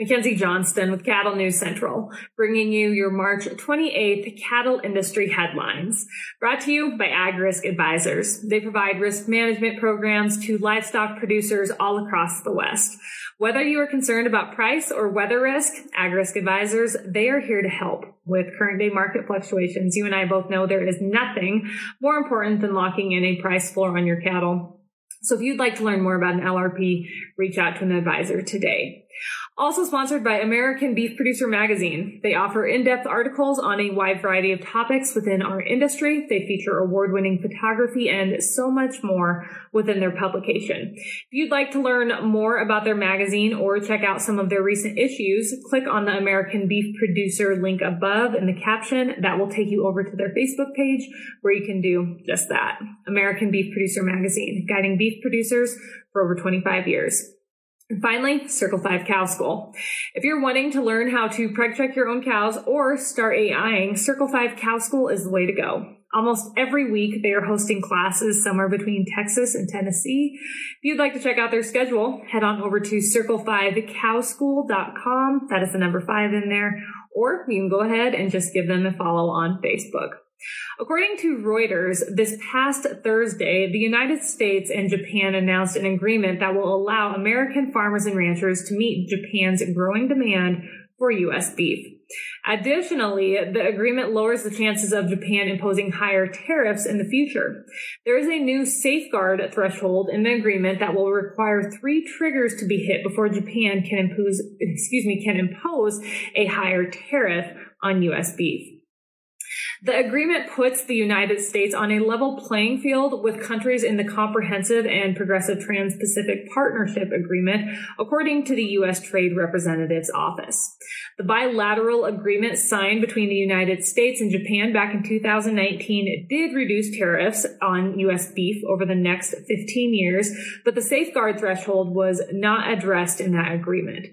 Mackenzie Johnston with Cattle News Central, bringing you your March 28th cattle industry headlines. Brought to you by AgRisk Advisors. They provide risk management programs to livestock producers all across the West. Whether you are concerned about price or weather risk, AgRisk Advisors, they are here to help. With current day market fluctuations, you and I both know there is nothing more important than locking in a price floor on your cattle. So if you'd like to learn more about an LRP, reach out to an advisor today. Also sponsored by American Beef Producer Magazine. They offer in-depth articles on a wide variety of topics within our industry. They feature award-winning photography and so much more within their publication. If you'd like to learn more about their magazine or check out some of their recent issues, click on the American Beef Producer link above in the caption. That will take you over to their Facebook page where you can do just that. American Beef Producer Magazine, guiding beef producers for over 25 years. And finally, Circle 5 Cow School. If you're wanting to learn how to preg check your own cows or start AIing, Circle 5 Cow School is the way to go. Almost every week, they are hosting classes somewhere between Texas and Tennessee. If you'd like to check out their schedule, head on over to circle5cowschool.com. That is the number five in there. Or you can go ahead and just give them a follow on Facebook. According to Reuters, this past Thursday, the United States and Japan announced an agreement that will allow American farmers and ranchers to meet Japan's growing demand for U.S. beef. Additionally, the agreement lowers the chances of Japan imposing higher tariffs in the future. There is a new safeguard threshold in the agreement that will require three triggers to be hit before Japan can impose, excuse me, can impose a higher tariff on U.S. beef. The agreement puts the United States on a level playing field with countries in the Comprehensive and Progressive Trans Pacific Partnership Agreement, according to the U.S. Trade Representative's Office. The bilateral agreement signed between the United States and Japan back in 2019 did reduce tariffs on U.S. beef over the next 15 years, but the safeguard threshold was not addressed in that agreement.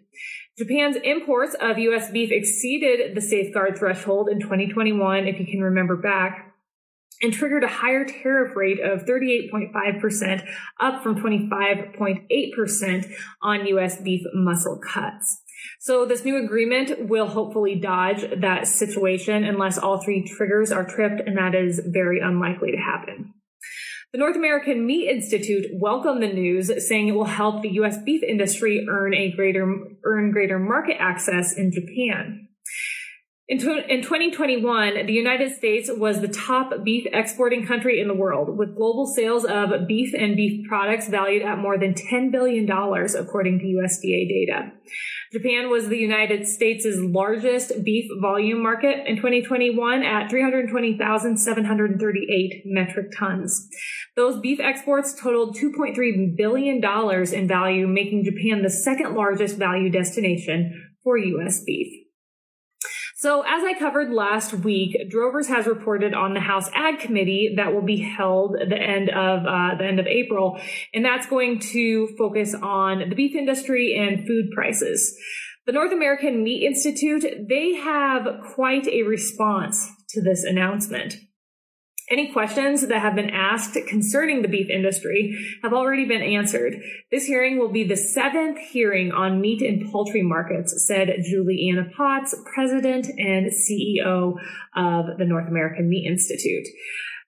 Japan's imports of U.S. beef exceeded the safeguard threshold in 2021, if you can remember back, and triggered a higher tariff rate of 38.5%, up from 25.8% on U.S. beef muscle cuts. So this new agreement will hopefully dodge that situation unless all three triggers are tripped, and that is very unlikely to happen. The North American Meat Institute welcomed the news, saying it will help the U.S. beef industry earn a greater earn greater market access in Japan. In, in 2021, the United States was the top beef exporting country in the world, with global sales of beef and beef products valued at more than $10 billion, according to USDA data. Japan was the United States' largest beef volume market in 2021 at 320,738 metric tons. Those beef exports totaled $2.3 billion in value, making Japan the second largest value destination for U.S. beef. So, as I covered last week, Drovers has reported on the House Ag Committee that will be held the end of uh, the end of April, and that's going to focus on the beef industry and food prices. The North American Meat Institute they have quite a response to this announcement. Any questions that have been asked concerning the beef industry have already been answered. This hearing will be the seventh hearing on meat and poultry markets, said Julie Anna Potts, president and CEO of the North American Meat Institute.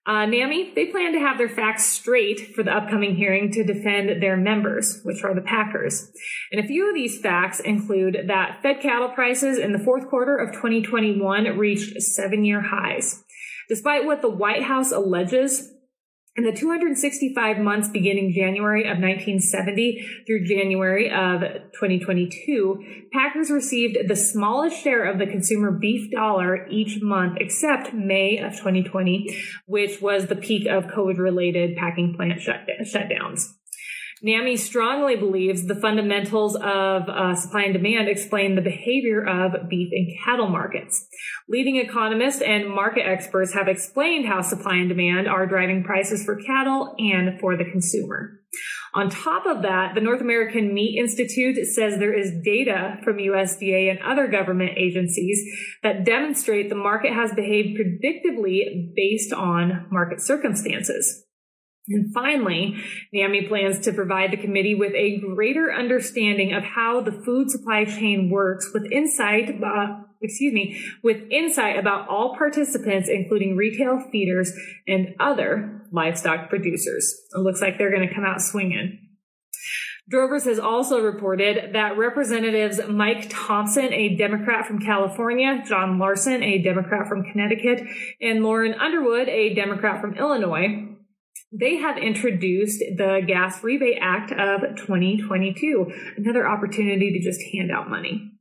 Uh, NAMI, they plan to have their facts straight for the upcoming hearing to defend their members, which are the Packers. And a few of these facts include that fed cattle prices in the fourth quarter of 2021 reached seven year highs. Despite what the White House alleges, in the 265 months beginning January of 1970 through January of 2022, Packers received the smallest share of the consumer beef dollar each month, except May of 2020, which was the peak of COVID related packing plant shutdowns. NAMI strongly believes the fundamentals of uh, supply and demand explain the behavior of beef and cattle markets. Leading economists and market experts have explained how supply and demand are driving prices for cattle and for the consumer. On top of that, the North American Meat Institute says there is data from USDA and other government agencies that demonstrate the market has behaved predictably based on market circumstances. And finally, NAMI plans to provide the committee with a greater understanding of how the food supply chain works with insight, uh, excuse me, with insight about all participants, including retail feeders and other livestock producers. It looks like they're going to come out swinging. Drovers has also reported that Representatives Mike Thompson, a Democrat from California, John Larson, a Democrat from Connecticut, and Lauren Underwood, a Democrat from Illinois, they have introduced the Gas Rebate Act of 2022, another opportunity to just hand out money.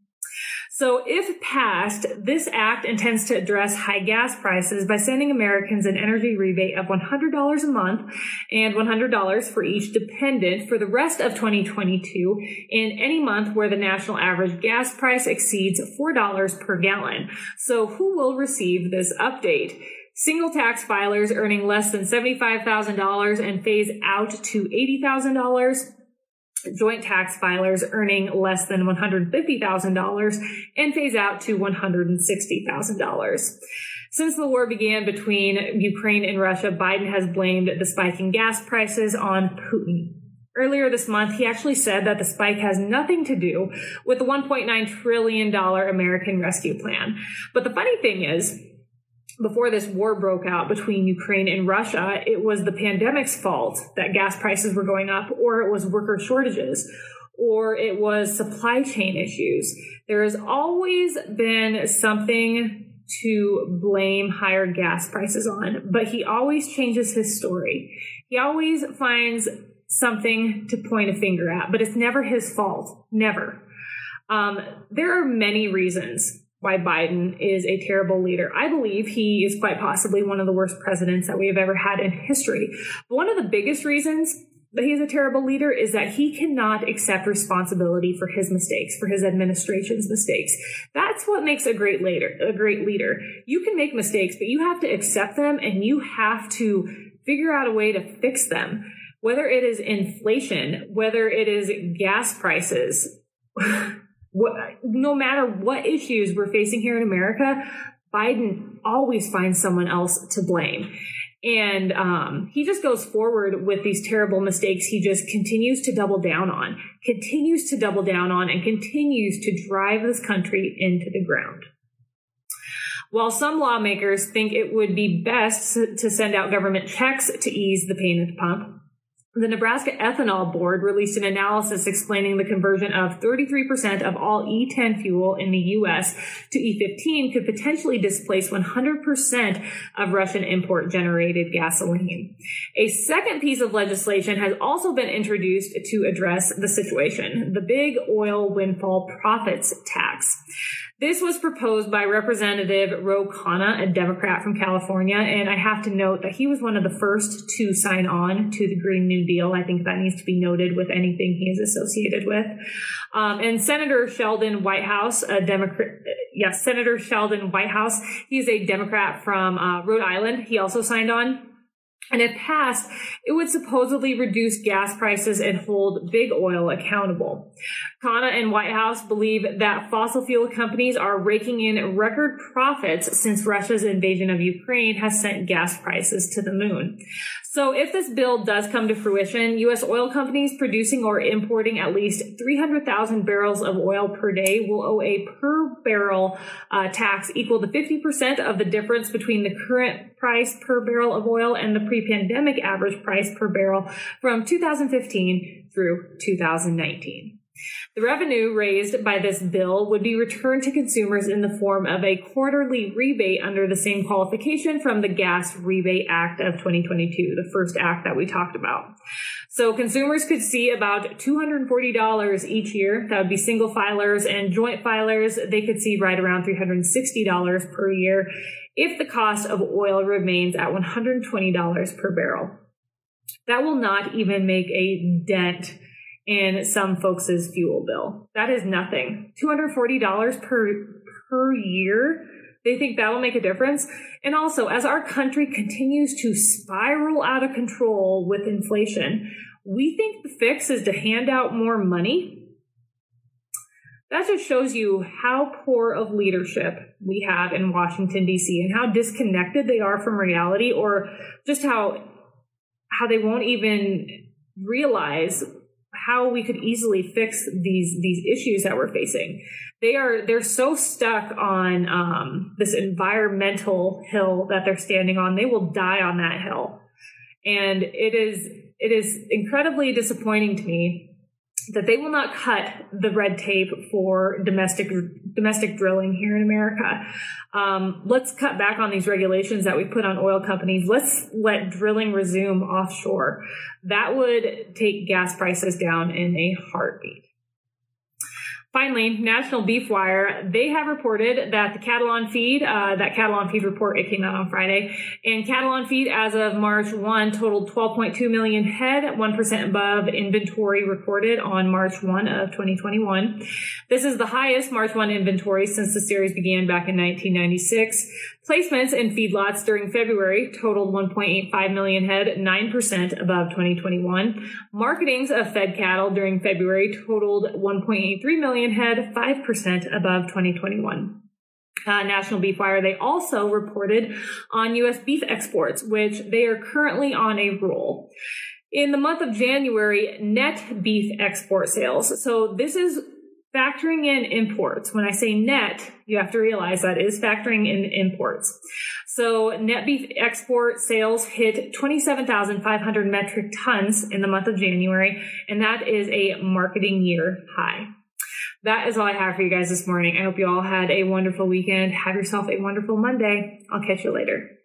So, if passed, this act intends to address high gas prices by sending Americans an energy rebate of $100 a month and $100 for each dependent for the rest of 2022 in any month where the national average gas price exceeds $4 per gallon. So, who will receive this update? Single tax filers earning less than $75,000 and phase out to $80,000. Joint tax filers earning less than $150,000 and phase out to $160,000. Since the war began between Ukraine and Russia, Biden has blamed the spiking gas prices on Putin. Earlier this month, he actually said that the spike has nothing to do with the $1.9 trillion American Rescue Plan. But the funny thing is, before this war broke out between Ukraine and Russia, it was the pandemic's fault that gas prices were going up, or it was worker shortages, or it was supply chain issues. There has always been something to blame higher gas prices on, but he always changes his story. He always finds something to point a finger at, but it's never his fault. Never. Um, there are many reasons why Biden is a terrible leader. I believe he is quite possibly one of the worst presidents that we have ever had in history. One of the biggest reasons that he's a terrible leader is that he cannot accept responsibility for his mistakes, for his administration's mistakes. That's what makes a great leader, a great leader. You can make mistakes, but you have to accept them and you have to figure out a way to fix them. Whether it is inflation, whether it is gas prices, what, no matter what issues we're facing here in America, Biden always finds someone else to blame. And um, he just goes forward with these terrible mistakes. He just continues to double down on, continues to double down on, and continues to drive this country into the ground. While some lawmakers think it would be best to send out government checks to ease the pain at the pump, the Nebraska Ethanol Board released an analysis explaining the conversion of 33% of all E10 fuel in the U.S. to E15 could potentially displace 100% of Russian import generated gasoline. A second piece of legislation has also been introduced to address the situation, the big oil windfall profits tax. This was proposed by Representative Ro Khanna, a Democrat from California, and I have to note that he was one of the first to sign on to the Green New Deal. I think that needs to be noted with anything he is associated with. Um, and Senator Sheldon Whitehouse, a Democrat, yes, Senator Sheldon Whitehouse, he's a Democrat from uh, Rhode Island. He also signed on. And if passed, it would supposedly reduce gas prices and hold big oil accountable. Khanna and Whitehouse believe that fossil fuel companies are raking in record profits since Russia's invasion of Ukraine has sent gas prices to the moon. So if this bill does come to fruition, U.S. oil companies producing or importing at least 300,000 barrels of oil per day will owe a per barrel uh, tax equal to 50% of the difference between the current price per barrel of oil and the pre-pandemic average price per barrel from 2015 through 2019. The revenue raised by this bill would be returned to consumers in the form of a quarterly rebate under the same qualification from the Gas Rebate Act of 2022, the first act that we talked about. So consumers could see about $240 each year. That would be single filers and joint filers. They could see right around $360 per year if the cost of oil remains at $120 per barrel. That will not even make a dent in some folks' fuel bill. That is nothing. $240 per per year. They think that'll make a difference. And also, as our country continues to spiral out of control with inflation, we think the fix is to hand out more money. That just shows you how poor of leadership we have in Washington D.C. and how disconnected they are from reality or just how how they won't even realize how we could easily fix these these issues that we're facing. They are they're so stuck on um, this environmental hill that they're standing on. They will die on that hill, and it is it is incredibly disappointing to me that they will not cut the red tape for domestic domestic drilling here in America. Um, let's cut back on these regulations that we put on oil companies. Let's let drilling resume offshore. That would take gas prices down in a heartbeat. Finally, National Beef Wire, they have reported that the cattle on feed, uh, that cattle on feed report, it came out on Friday, and cattle on feed as of March 1 totaled 12.2 million head, 1% above inventory recorded on March 1 of 2021. This is the highest March 1 inventory since the series began back in 1996. Placements in feedlots during February totaled 1.85 million head, 9% above 2021. Marketings of fed cattle during February totaled 1.83 million head, 5% above 2021. Uh, National Beef Wire, they also reported on U.S. beef exports, which they are currently on a roll. In the month of January, net beef export sales. So this is factoring in imports. When I say net, you have to realize that is factoring in imports. So net beef export sales hit 27,500 metric tons in the month of January, and that is a marketing year high. That is all I have for you guys this morning. I hope you all had a wonderful weekend. Have yourself a wonderful Monday. I'll catch you later.